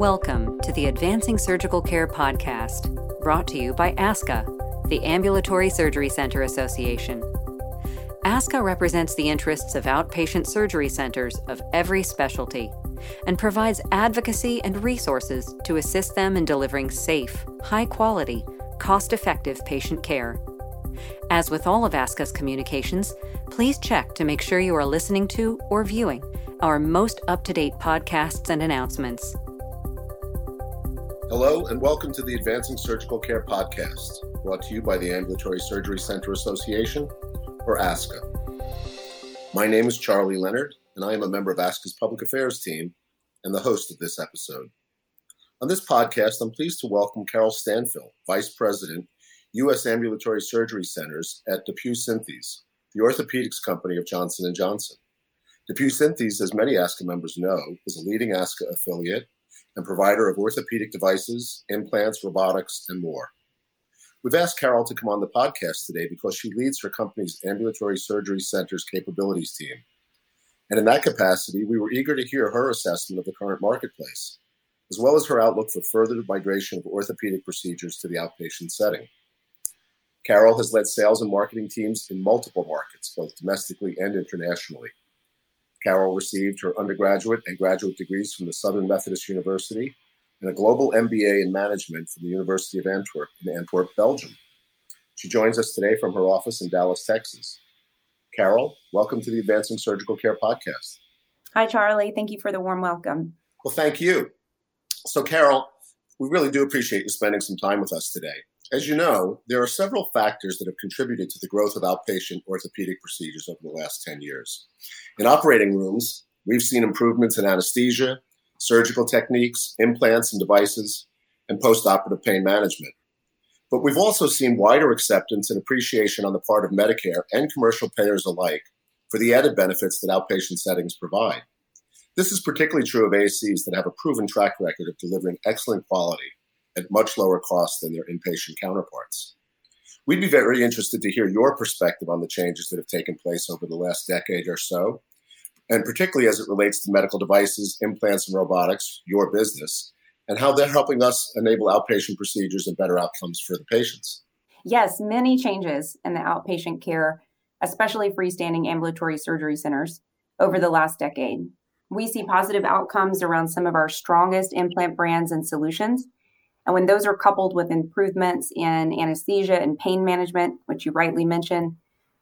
Welcome to the Advancing Surgical Care podcast, brought to you by ASCA, the Ambulatory Surgery Center Association. ASCA represents the interests of outpatient surgery centers of every specialty and provides advocacy and resources to assist them in delivering safe, high quality, cost effective patient care. As with all of ASCA's communications, please check to make sure you are listening to or viewing our most up to date podcasts and announcements. Hello, and welcome to the Advancing Surgical Care podcast, brought to you by the Ambulatory Surgery Center Association, or ASCA. My name is Charlie Leonard, and I am a member of ASCA's Public Affairs team and the host of this episode. On this podcast, I'm pleased to welcome Carol Stanfill, Vice President, U.S. Ambulatory Surgery Centers at DePuy Synthes, the orthopedics company of Johnson & Johnson. DePuy Synthes, as many ASCA members know, is a leading ASCA affiliate and provider of orthopedic devices, implants, robotics, and more. We've asked Carol to come on the podcast today because she leads her company's ambulatory surgery center's capabilities team. And in that capacity, we were eager to hear her assessment of the current marketplace, as well as her outlook for further migration of orthopedic procedures to the outpatient setting. Carol has led sales and marketing teams in multiple markets, both domestically and internationally. Carol received her undergraduate and graduate degrees from the Southern Methodist University and a global MBA in management from the University of Antwerp in Antwerp, Belgium. She joins us today from her office in Dallas, Texas. Carol, welcome to the Advancing Surgical Care podcast. Hi, Charlie. Thank you for the warm welcome. Well, thank you. So, Carol, we really do appreciate you spending some time with us today. As you know, there are several factors that have contributed to the growth of outpatient orthopedic procedures over the last 10 years. In operating rooms, we've seen improvements in anesthesia, surgical techniques, implants and devices, and postoperative pain management. But we've also seen wider acceptance and appreciation on the part of Medicare and commercial payers alike for the added benefits that outpatient settings provide. This is particularly true of ASCs that have a proven track record of delivering excellent quality at much lower cost than their inpatient counterparts. We'd be very interested to hear your perspective on the changes that have taken place over the last decade or so, and particularly as it relates to medical devices, implants, and robotics, your business, and how they're helping us enable outpatient procedures and better outcomes for the patients. Yes, many changes in the outpatient care, especially freestanding ambulatory surgery centers, over the last decade. We see positive outcomes around some of our strongest implant brands and solutions and when those are coupled with improvements in anesthesia and pain management, which you rightly mentioned,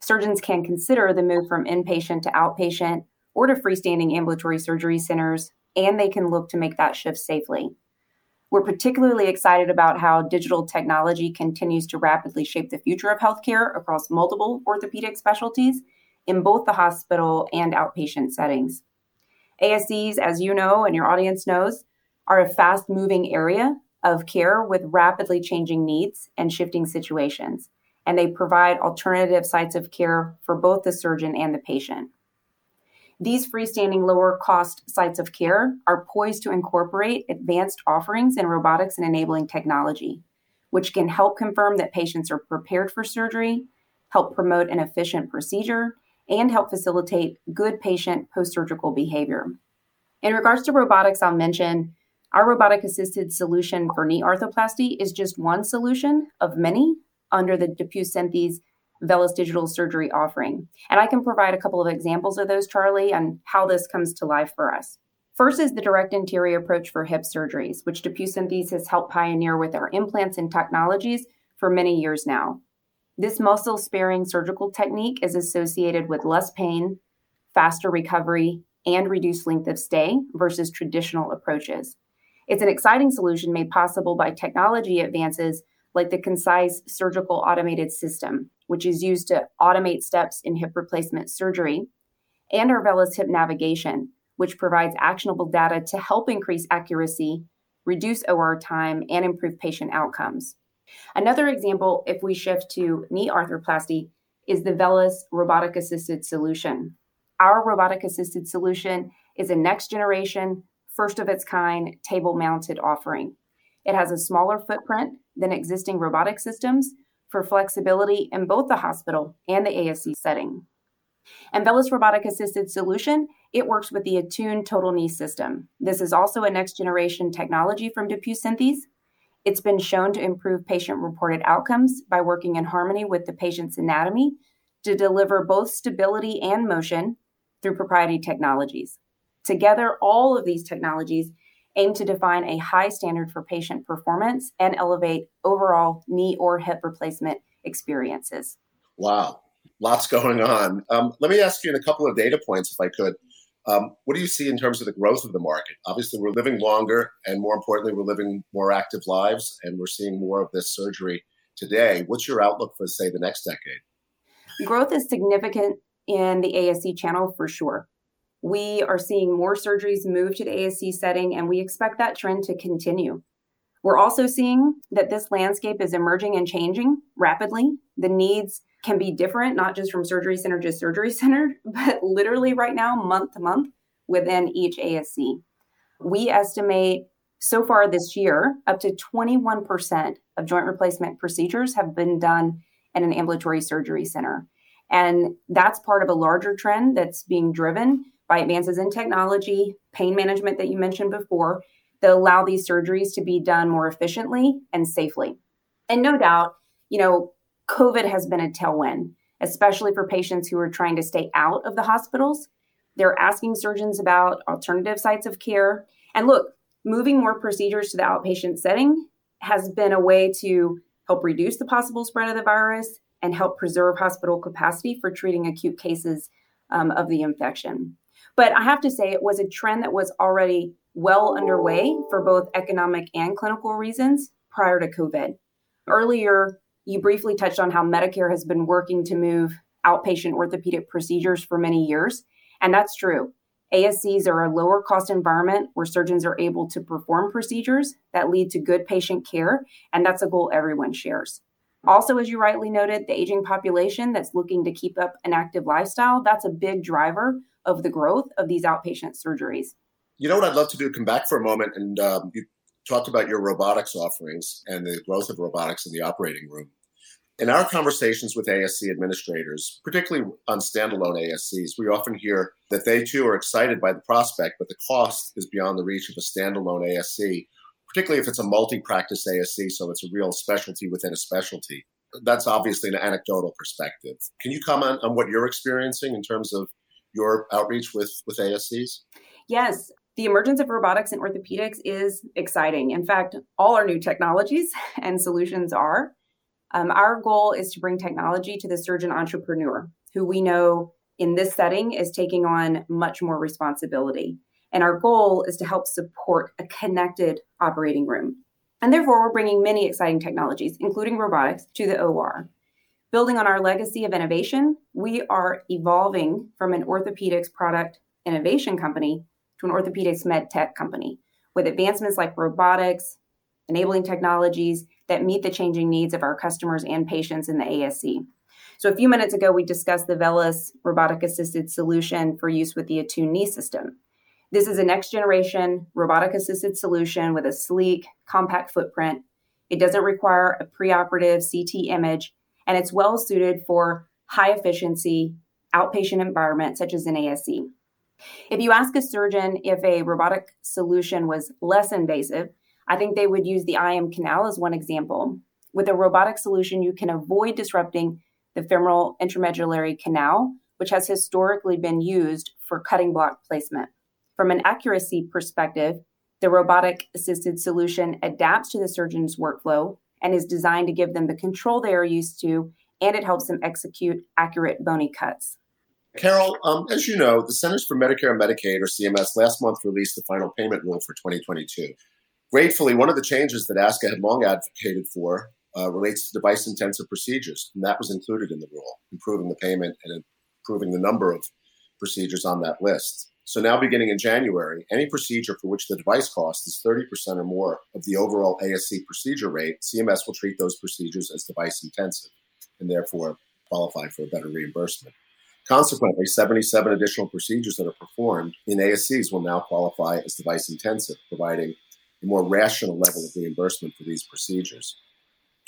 surgeons can consider the move from inpatient to outpatient or to freestanding ambulatory surgery centers, and they can look to make that shift safely. We're particularly excited about how digital technology continues to rapidly shape the future of healthcare across multiple orthopedic specialties in both the hospital and outpatient settings. ASCs, as you know and your audience knows, are a fast moving area of care with rapidly changing needs and shifting situations, and they provide alternative sites of care for both the surgeon and the patient. These freestanding lower cost sites of care are poised to incorporate advanced offerings in robotics and enabling technology, which can help confirm that patients are prepared for surgery, help promote an efficient procedure, and help facilitate good patient post surgical behavior. In regards to robotics, I'll mention our robotic assisted solution for knee arthroplasty is just one solution of many under the DePuy Synthes VELYS Digital Surgery offering. And I can provide a couple of examples of those, Charlie, and how this comes to life for us. First is the direct anterior approach for hip surgeries, which DePuy Synthes has helped pioneer with our implants and technologies for many years now. This muscle sparing surgical technique is associated with less pain, faster recovery, and reduced length of stay versus traditional approaches. It's an exciting solution made possible by technology advances like the KINCISE Surgical Automated System, which is used to automate steps in hip replacement surgery, and our VELYS Hip Navigation, which provides actionable data to help increase accuracy, reduce OR time, and improve patient outcomes. Another example, if we shift to knee arthroplasty, is the VELYS robotic assisted solution. Our robotic assisted solution is a next generation first of its kind table mounted offering. It has a smaller footprint than existing robotic systems for flexibility in both the hospital and the ASC setting. And VELYS Robotic Assisted Solution It works with the Attune Total Knee System. This is also a next generation technology from DePuy Synthes. It's been shown to improve patient reported outcomes by working in harmony with the patient's anatomy to deliver both stability and motion through proprietary technologies. Together, all of these technologies aim to define a high standard for patient performance and elevate overall knee or hip replacement experiences. Wow, lots going on. Um, let me ask you in a couple of data points, if I could. Um, what do you see in terms of the growth of the market? Obviously, we're living longer, and more importantly, we're living more active lives, and we're seeing more of this surgery today. What's your outlook for, say, the next decade? Growth is significant in the ASC channel for sure. We are seeing more surgeries move to the ASC setting, and we expect that trend to continue. We're also seeing that this landscape is emerging and changing rapidly. The needs can be different, not just from surgery center to surgery center, but literally right now, month to month within each ASC. We estimate so far this year, up to 21% of joint replacement procedures have been done in an ambulatory surgery center. And that's part of a larger trend that's being driven by advances in technology, pain management that you mentioned before, that allow these surgeries to be done more efficiently and safely. And no doubt, you know, COVID has been a tailwind, especially for patients who are trying to stay out of the hospitals. They're asking surgeons about alternative sites of care. And look, moving more procedures to the outpatient setting has been a way to help reduce the possible spread of the virus and help preserve hospital capacity for treating acute cases um, of the infection. But I have to say, it was a trend that was already well underway for both economic and clinical reasons prior to COVID. Earlier, you briefly touched on how Medicare has been working to move outpatient orthopedic procedures for many years, and that's true. ASCs are a lower cost environment where surgeons are able to perform procedures that lead to good patient care, and that's a goal everyone shares. Also, as you rightly noted, the aging population that's looking to keep up an active lifestyle, that's a big driver of the growth of these outpatient surgeries. You know what I'd love to do? Come back for a moment and um, you talked about your robotics offerings and the growth of robotics in the operating room. In our conversations with ASC administrators, particularly on standalone ASCs, we often hear that they too are excited by the prospect, but the cost is beyond the reach of a standalone ASC, particularly if it's a multi practice ASC, so it's a real specialty within a specialty. That's obviously an anecdotal perspective. Can you comment on what you're experiencing in terms of your outreach with with ASCs? Yes, the emergence of robotics in orthopedics is exciting. In fact, all our new technologies and solutions are. Um, our goal is to bring technology to the surgeon entrepreneur, who we know in this setting is taking on much more responsibility. And our goal is to help support a connected operating room. And therefore, we're bringing many exciting technologies, including robotics, to the OR. Building on our legacy of innovation, we are evolving from an orthopedics product innovation company to an orthopedics med tech company with advancements like robotics, enabling technologies that meet the changing needs of our customers and patients in the ASC. So, a few minutes ago, we discussed the VELYS robotic assisted solution for use with the Attune knee system. This is a next generation robotic assisted solution with a sleek, compact footprint. It doesn't require a preoperative CT image and it's well suited for high efficiency outpatient environment such as an ASC. If you ask a surgeon if a robotic solution was less invasive, I think they would use the IM canal as one example. With a robotic solution, you can avoid disrupting the femoral intramedullary canal, which has historically been used for cutting block placement. From an accuracy perspective, the robotic assisted solution adapts to the surgeon's workflow and is designed to give them the control they are used to, and it helps them execute accurate bony cuts. Carol, um, as you know, the Centers for Medicare and Medicaid, or CMS, last month released the final payment rule for 2022. Gratefully, one of the changes that ASCA had long advocated for uh, relates to device intensive procedures, and that was included in the rule, improving the payment and improving the number of procedures on that list. So now, beginning in January, any procedure for which the device cost is 30% or more of the overall ASC procedure rate, CMS will treat those procedures as device intensive and therefore qualify for a better reimbursement. Consequently, 77 additional procedures that are performed in ASCs will now qualify as device intensive, providing a more rational level of reimbursement for these procedures.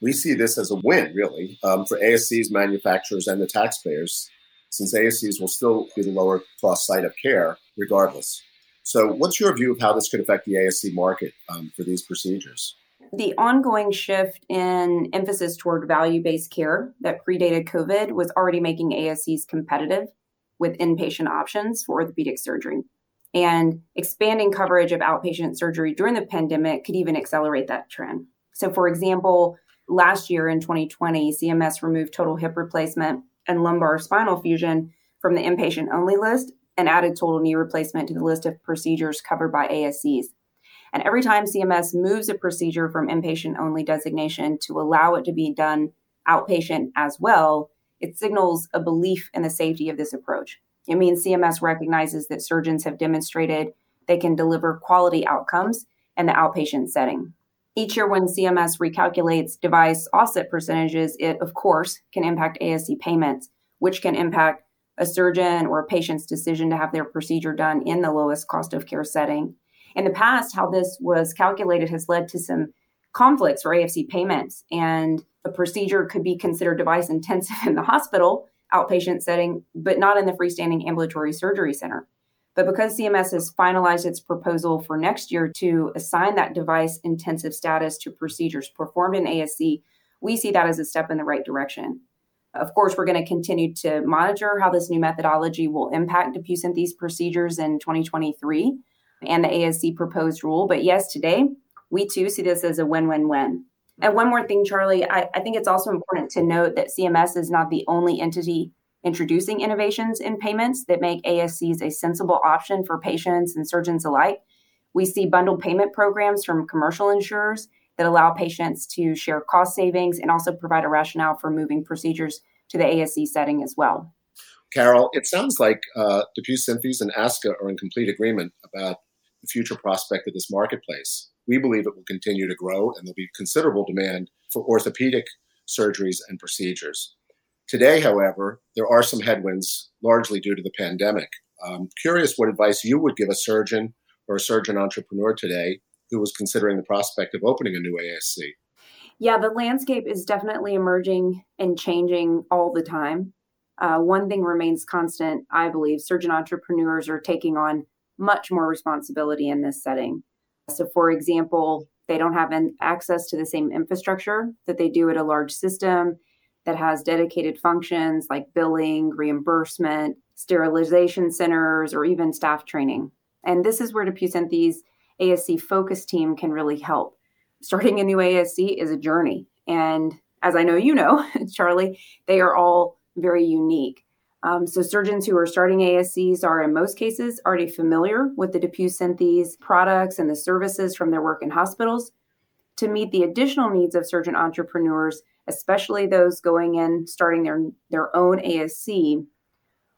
We see this as a win, really, um, for ASCs, manufacturers, and the taxpayers, since ASCs will still be the lower cost site of care regardless. So, what's your view of how this could affect the ASC market um, for these procedures? The ongoing shift in emphasis toward value based care that predated COVID was already making ASCs competitive with inpatient options for orthopedic surgery. And expanding coverage of outpatient surgery during the pandemic could even accelerate that trend. So, for example, last year in 2020, CMS removed total hip replacement and lumbar spinal fusion from the inpatient only list and added total knee replacement to the list of procedures covered by ASCs. And every time CMS moves a procedure from inpatient only designation to allow it to be done outpatient as well, it signals a belief in the safety of this approach. It means CMS recognizes that surgeons have demonstrated they can deliver quality outcomes in the outpatient setting. Each year, when CMS recalculates device offset percentages, it, of course, can impact ASC payments, which can impact a surgeon or a patient's decision to have their procedure done in the lowest cost of care setting. In the past, how this was calculated has led to some conflicts for ASC payments, and a procedure could be considered device intensive in the hospital outpatient setting, but not in the freestanding ambulatory surgery center. But because CMS has finalized its proposal for next year to assign that device intensive status to procedures performed in ASC, we see that as a step in the right direction. Of course, we're going to continue to monitor how this new methodology will impact DePuy procedures in 2023 and the ASC proposed rule. But yes, today we too see this as a win win win. And one more thing, Charlie, I, I, think it's also important to note that CMS is not the only entity introducing innovations in payments that make ASCs a sensible option for patients and surgeons alike. We see bundled payment programs from commercial insurers that allow patients to share cost savings and also provide a rationale for moving procedures to the ASC setting as well. Carol, it sounds like uh, DePuy Synthes and ASCA are in complete agreement about the future prospect of this marketplace. We believe it will continue to grow and there'll be considerable demand for orthopedic surgeries and procedures. Today, however, there are some headwinds, largely due to the pandemic. I'm curious what advice you would give a surgeon or a surgeon entrepreneur today who was considering the prospect of opening a new ASC. Yeah, the landscape is definitely emerging and changing all the time. Uh, one thing remains constant, I believe surgeon entrepreneurs are taking on much more responsibility in this setting. So, for example, they don't have an access to the same infrastructure that they do at a large system that has dedicated functions like billing, reimbursement, sterilization centers, or even staff training. And this is where DePuy ASC focus team can really help. Starting a new ASC is a journey. And as I know you know, Charlie, they are all very unique. Um, so surgeons who are starting ASCs are in most cases already familiar with the DePuy Synthes products and the services from their work in hospitals. To meet the additional needs of surgeon entrepreneurs, especially those going in starting their, their own ASC,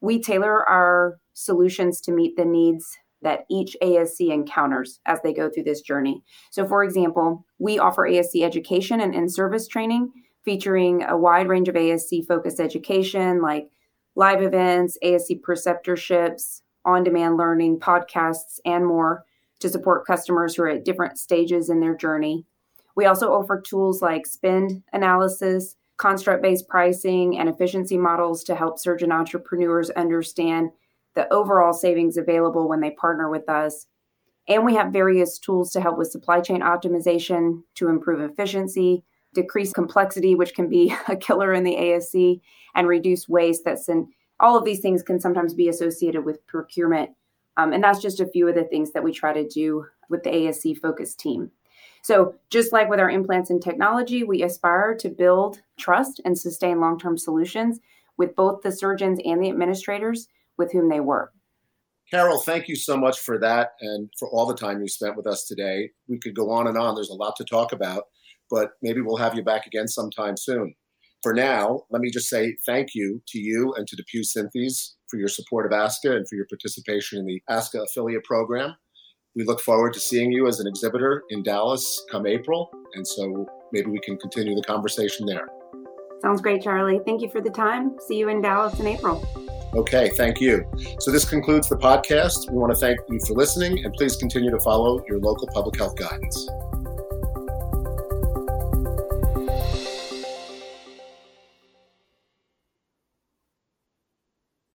we tailor our solutions to meet the needs that each ASC encounters as they go through this journey. So, for example, we offer ASC education and in service training featuring a wide range of ASC focused education like live events, ASC preceptorships, on demand learning, podcasts, and more to support customers who are at different stages in their journey. We also offer tools like spend analysis, construct based pricing, and efficiency models to help surgeon entrepreneurs understand the overall savings available when they partner with us. And we have various tools to help with supply chain optimization to improve efficiency, decrease complexity, which can be a killer in the ASC, and reduce waste. That's in all of these things can sometimes be associated with procurement. Um, and that's just a few of the things that we try to do with the ASC focus team. So, just like with our implants and technology, we aspire to build trust and sustain long term solutions with both the surgeons and the administrators with whom they work. Carol, thank you so much for that and for all the time you spent with us today. We could go on and on. There's a lot to talk about, but maybe we'll have you back again sometime soon. For now, let me just say thank you to you and to DePuy Synthes for your support of ASCA and for your participation in the ASCA affiliate program. We look forward to seeing you as an exhibitor in Dallas come April, and so maybe we can continue the conversation there. Sounds great, Charlie. Thank you for the time. See you in Dallas in April. Okay, thank you. So this concludes the podcast. We want to thank you for listening, and please continue to follow your local public health guidance.